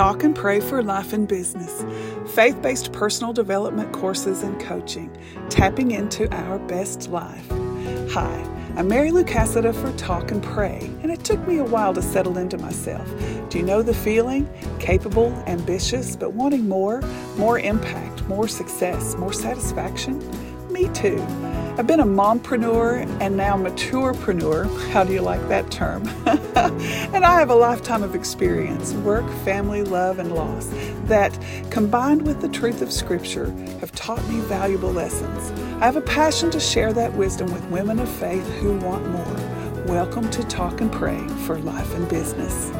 Talk and Pray for Life and Business, faith based personal development courses and coaching, tapping into our best life. Hi, I'm Mary Lou Cassada for Talk and Pray, and it took me a while to settle into myself. Do you know the feeling? Capable, ambitious, but wanting more, more impact, more success, more satisfaction? Me too. I've been a mompreneur and now maturepreneur. How do you like that term? and I have a lifetime of experience, work, family, love, and loss that, combined with the truth of Scripture, have taught me valuable lessons. I have a passion to share that wisdom with women of faith who want more. Welcome to Talk and Pray for Life and Business.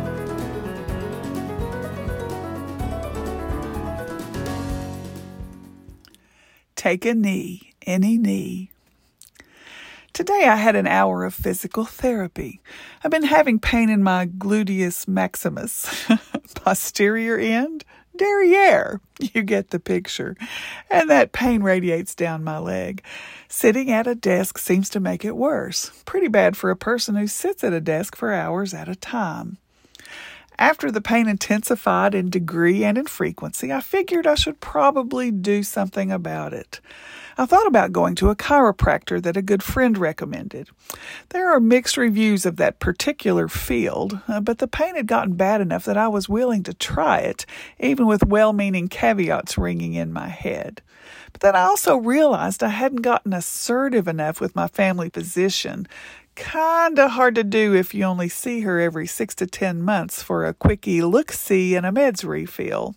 Take a knee, any knee, Today I had an hour of physical therapy. I've been having pain in my gluteus maximus, posterior end, derriere. You get the picture. And that pain radiates down my leg. Sitting at a desk seems to make it worse. Pretty bad for a person who sits at a desk for hours at a time. After the pain intensified in degree and in frequency, I figured I should probably do something about it. I thought about going to a chiropractor that a good friend recommended. There are mixed reviews of that particular field, uh, but the pain had gotten bad enough that I was willing to try it, even with well meaning caveats ringing in my head. But then I also realized I hadn't gotten assertive enough with my family physician. Kinda hard to do if you only see her every six to ten months for a quickie look see and a meds refill.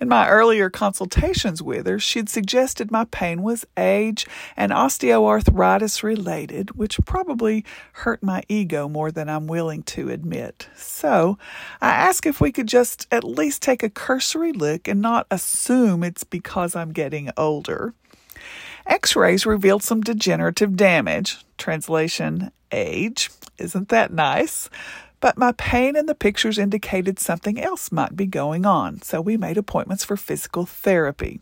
In my earlier consultations with her, she'd suggested my pain was age and osteoarthritis related, which probably hurt my ego more than I'm willing to admit. So I asked if we could just at least take a cursory look and not assume it's because I'm getting older. X rays revealed some degenerative damage. Translation age. Isn't that nice? But my pain in the pictures indicated something else might be going on, so we made appointments for physical therapy.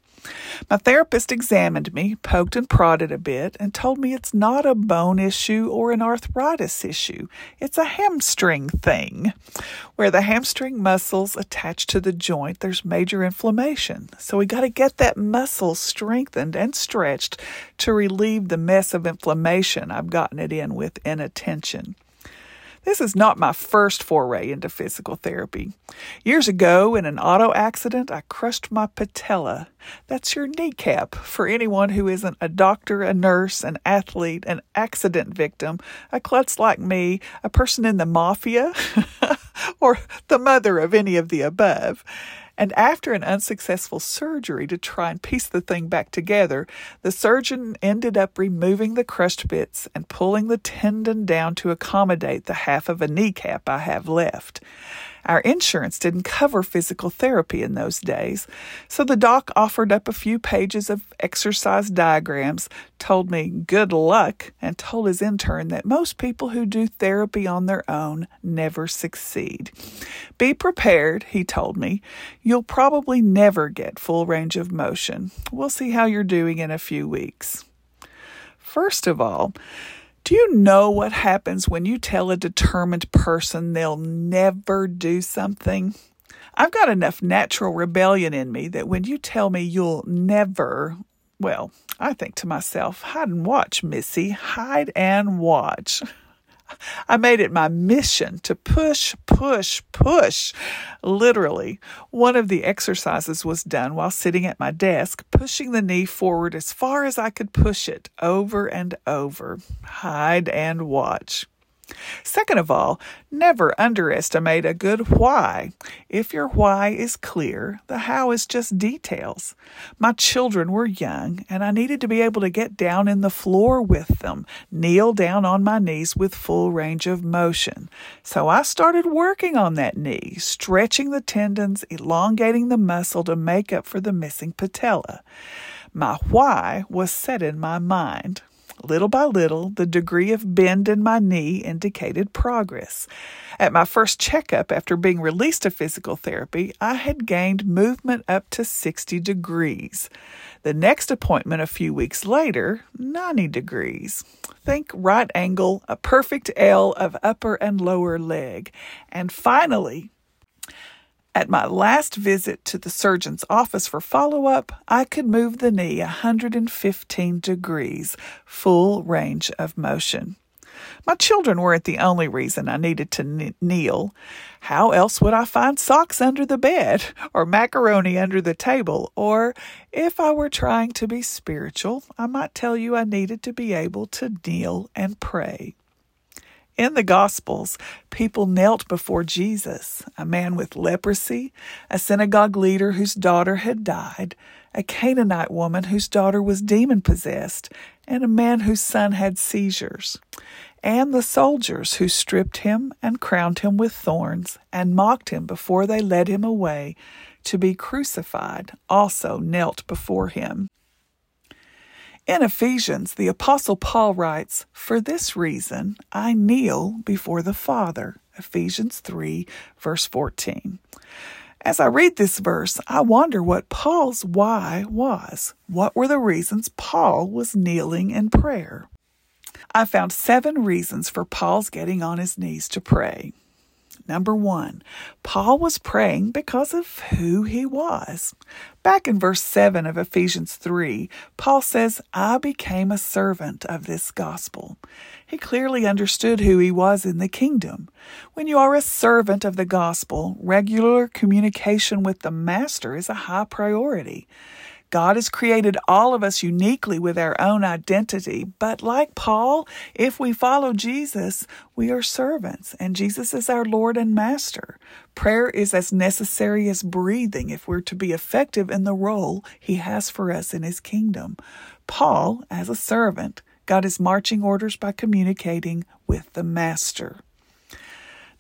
My therapist examined me, poked and prodded a bit, and told me it's not a bone issue or an arthritis issue. It's a hamstring thing. Where the hamstring muscles attach to the joint, there's major inflammation. So we got to get that muscle strengthened and stretched to relieve the mess of inflammation I've gotten it in with inattention. This is not my first foray into physical therapy. Years ago, in an auto accident, I crushed my patella. That's your kneecap for anyone who isn't a doctor, a nurse, an athlete, an accident victim, a klutz like me, a person in the mafia, or the mother of any of the above. And after an unsuccessful surgery to try and piece the thing back together, the surgeon ended up removing the crushed bits and pulling the tendon down to accommodate the half of a kneecap I have left. Our insurance didn't cover physical therapy in those days, so the doc offered up a few pages of exercise diagrams, told me good luck, and told his intern that most people who do therapy on their own never succeed. Be prepared, he told me. You'll probably never get full range of motion. We'll see how you're doing in a few weeks. First of all, do you know what happens when you tell a determined person they'll never do something? I've got enough natural rebellion in me that when you tell me you'll never, well, I think to myself, hide and watch, Missy, hide and watch. I made it my mission to push, push, push. Literally, one of the exercises was done while sitting at my desk, pushing the knee forward as far as I could push it over and over. Hide and watch. Second of all, never underestimate a good why. If your why is clear, the how is just details. My children were young, and I needed to be able to get down in the floor with them, kneel down on my knees with full range of motion. So I started working on that knee, stretching the tendons, elongating the muscle to make up for the missing patella. My why was set in my mind. Little by little, the degree of bend in my knee indicated progress. At my first checkup after being released to physical therapy, I had gained movement up to 60 degrees. The next appointment a few weeks later, 90 degrees. Think right angle, a perfect L of upper and lower leg. And finally, At my last visit to the surgeon's office for follow up, I could move the knee 115 degrees, full range of motion. My children weren't the only reason I needed to kneel. How else would I find socks under the bed, or macaroni under the table, or if I were trying to be spiritual, I might tell you I needed to be able to kneel and pray. In the Gospels, people knelt before Jesus a man with leprosy, a synagogue leader whose daughter had died, a Canaanite woman whose daughter was demon possessed, and a man whose son had seizures and the soldiers who stripped him and crowned him with thorns and mocked him before they led him away to be crucified also knelt before him. In Ephesians, the Apostle Paul writes, For this reason I kneel before the Father. Ephesians 3, verse 14. As I read this verse, I wonder what Paul's why was. What were the reasons Paul was kneeling in prayer? I found seven reasons for Paul's getting on his knees to pray. Number one, Paul was praying because of who he was. Back in verse 7 of Ephesians 3, Paul says, I became a servant of this gospel. He clearly understood who he was in the kingdom. When you are a servant of the gospel, regular communication with the master is a high priority. God has created all of us uniquely with our own identity, but like Paul, if we follow Jesus, we are servants, and Jesus is our Lord and Master. Prayer is as necessary as breathing if we're to be effective in the role He has for us in His kingdom. Paul, as a servant, got his marching orders by communicating with the Master.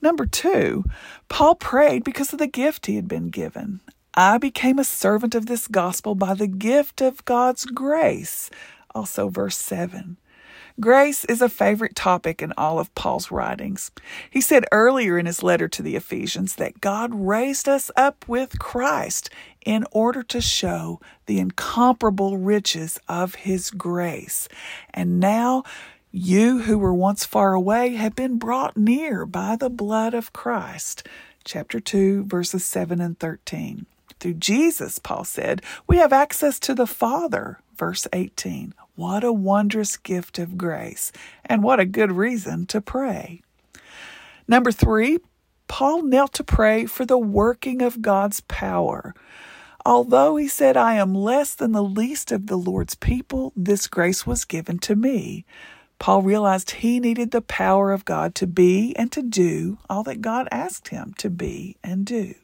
Number two, Paul prayed because of the gift he had been given. I became a servant of this gospel by the gift of God's grace. Also, verse 7. Grace is a favorite topic in all of Paul's writings. He said earlier in his letter to the Ephesians that God raised us up with Christ in order to show the incomparable riches of his grace. And now you who were once far away have been brought near by the blood of Christ. Chapter 2, verses 7 and 13. Through Jesus, Paul said, we have access to the Father. Verse 18. What a wondrous gift of grace, and what a good reason to pray. Number three, Paul knelt to pray for the working of God's power. Although he said, I am less than the least of the Lord's people, this grace was given to me. Paul realized he needed the power of God to be and to do all that God asked him to be and do.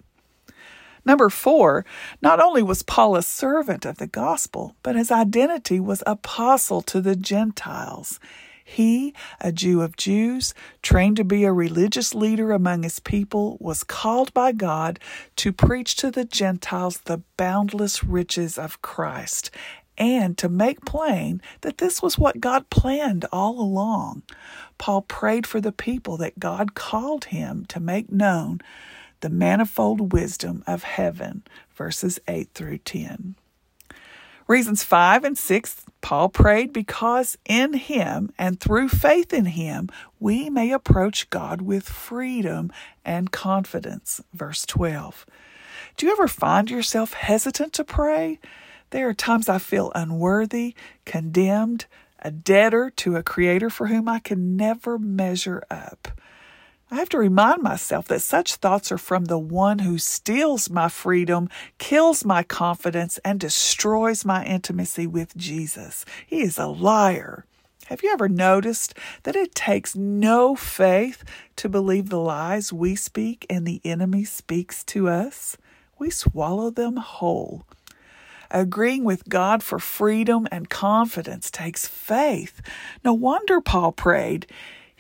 Number four, not only was Paul a servant of the gospel, but his identity was apostle to the Gentiles. He, a Jew of Jews, trained to be a religious leader among his people, was called by God to preach to the Gentiles the boundless riches of Christ and to make plain that this was what God planned all along. Paul prayed for the people that God called him to make known the manifold wisdom of heaven, verses 8 through 10. Reasons 5 and 6, Paul prayed because in him and through faith in him we may approach God with freedom and confidence. Verse 12. Do you ever find yourself hesitant to pray? There are times I feel unworthy, condemned, a debtor to a creator for whom I can never measure up. I have to remind myself that such thoughts are from the one who steals my freedom, kills my confidence, and destroys my intimacy with Jesus. He is a liar. Have you ever noticed that it takes no faith to believe the lies we speak and the enemy speaks to us? We swallow them whole. Agreeing with God for freedom and confidence takes faith. No wonder Paul prayed.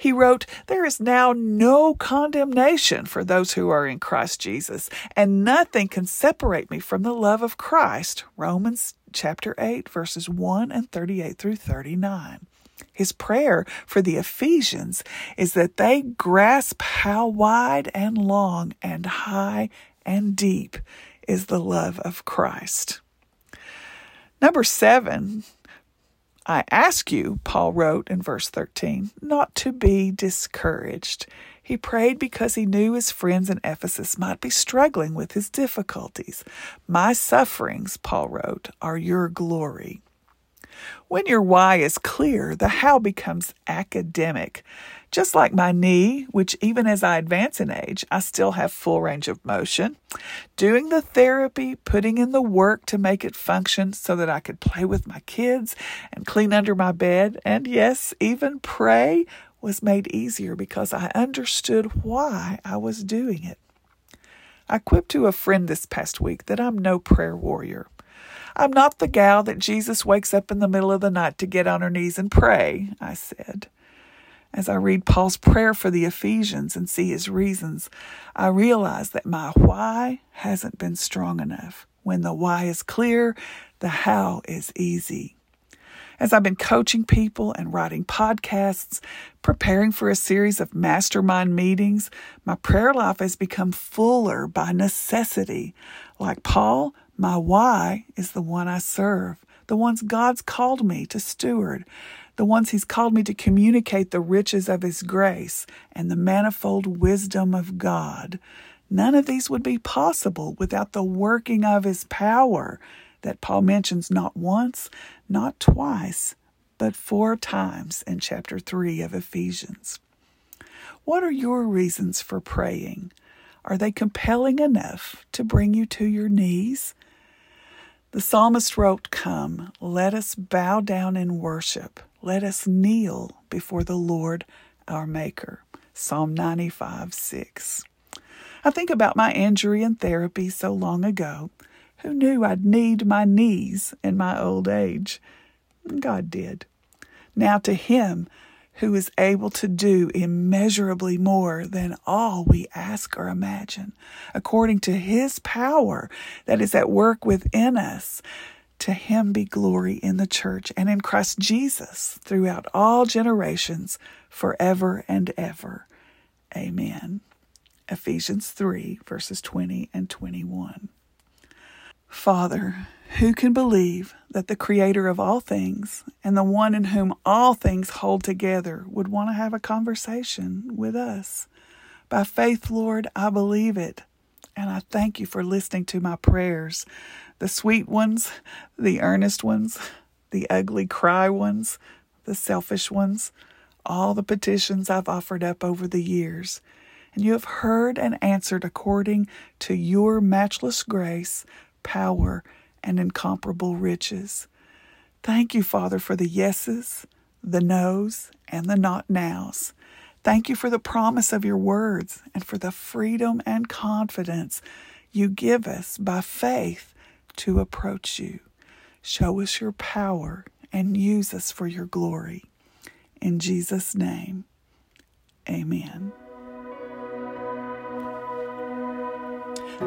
He wrote, There is now no condemnation for those who are in Christ Jesus, and nothing can separate me from the love of Christ. Romans chapter 8, verses 1 and 38 through 39. His prayer for the Ephesians is that they grasp how wide and long and high and deep is the love of Christ. Number seven, I ask you, Paul wrote in verse 13, not to be discouraged. He prayed because he knew his friends in Ephesus might be struggling with his difficulties. My sufferings, Paul wrote, are your glory. When your why is clear, the how becomes academic. Just like my knee, which even as I advance in age, I still have full range of motion. Doing the therapy, putting in the work to make it function so that I could play with my kids and clean under my bed, and yes, even pray was made easier because I understood why I was doing it. I quipped to a friend this past week that I'm no prayer warrior. I'm not the gal that Jesus wakes up in the middle of the night to get on her knees and pray, I said. As I read Paul's prayer for the Ephesians and see his reasons, I realize that my why hasn't been strong enough. When the why is clear, the how is easy. As I've been coaching people and writing podcasts, preparing for a series of mastermind meetings, my prayer life has become fuller by necessity. Like Paul, my why is the one I serve, the ones God's called me to steward, the ones He's called me to communicate the riches of His grace and the manifold wisdom of God. None of these would be possible without the working of His power that Paul mentions not once, not twice, but four times in chapter 3 of Ephesians. What are your reasons for praying? Are they compelling enough to bring you to your knees? The psalmist wrote, Come, let us bow down in worship. Let us kneel before the Lord our Maker. Psalm 95 6. I think about my injury and therapy so long ago who knew I'd need my knees in my old age? God did. Now to Him who is able to do immeasurably more than all we ask or imagine, according to His power that is at work within us. To Him be glory in the church and in Christ Jesus throughout all generations, forever and ever. Amen. Ephesians 3, verses 20 and 21. Father, who can believe that the Creator of all things and the one in whom all things hold together would want to have a conversation with us? By faith, Lord, I believe it. And I thank you for listening to my prayers the sweet ones, the earnest ones, the ugly cry ones, the selfish ones, all the petitions I've offered up over the years. And you have heard and answered according to your matchless grace power, and incomparable riches. Thank you, Father, for the yeses, the nos, and the not nows. Thank you for the promise of your words and for the freedom and confidence you give us by faith to approach you. Show us your power and use us for your glory. In Jesus' name, amen.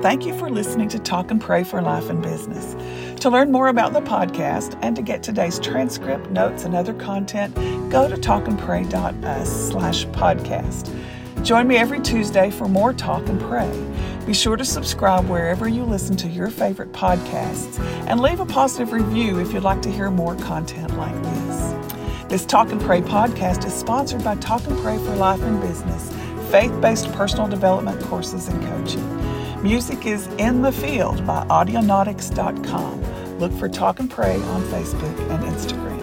Thank you for listening to Talk and Pray for Life and Business. To learn more about the podcast and to get today's transcript, notes, and other content, go to talkandpray.us slash podcast. Join me every Tuesday for more Talk and Pray. Be sure to subscribe wherever you listen to your favorite podcasts and leave a positive review if you'd like to hear more content like this. This Talk and Pray podcast is sponsored by Talk and Pray for Life and Business, faith based personal development courses and coaching. Music is In the Field by Audionautix.com. Look for Talk and Pray on Facebook and Instagram.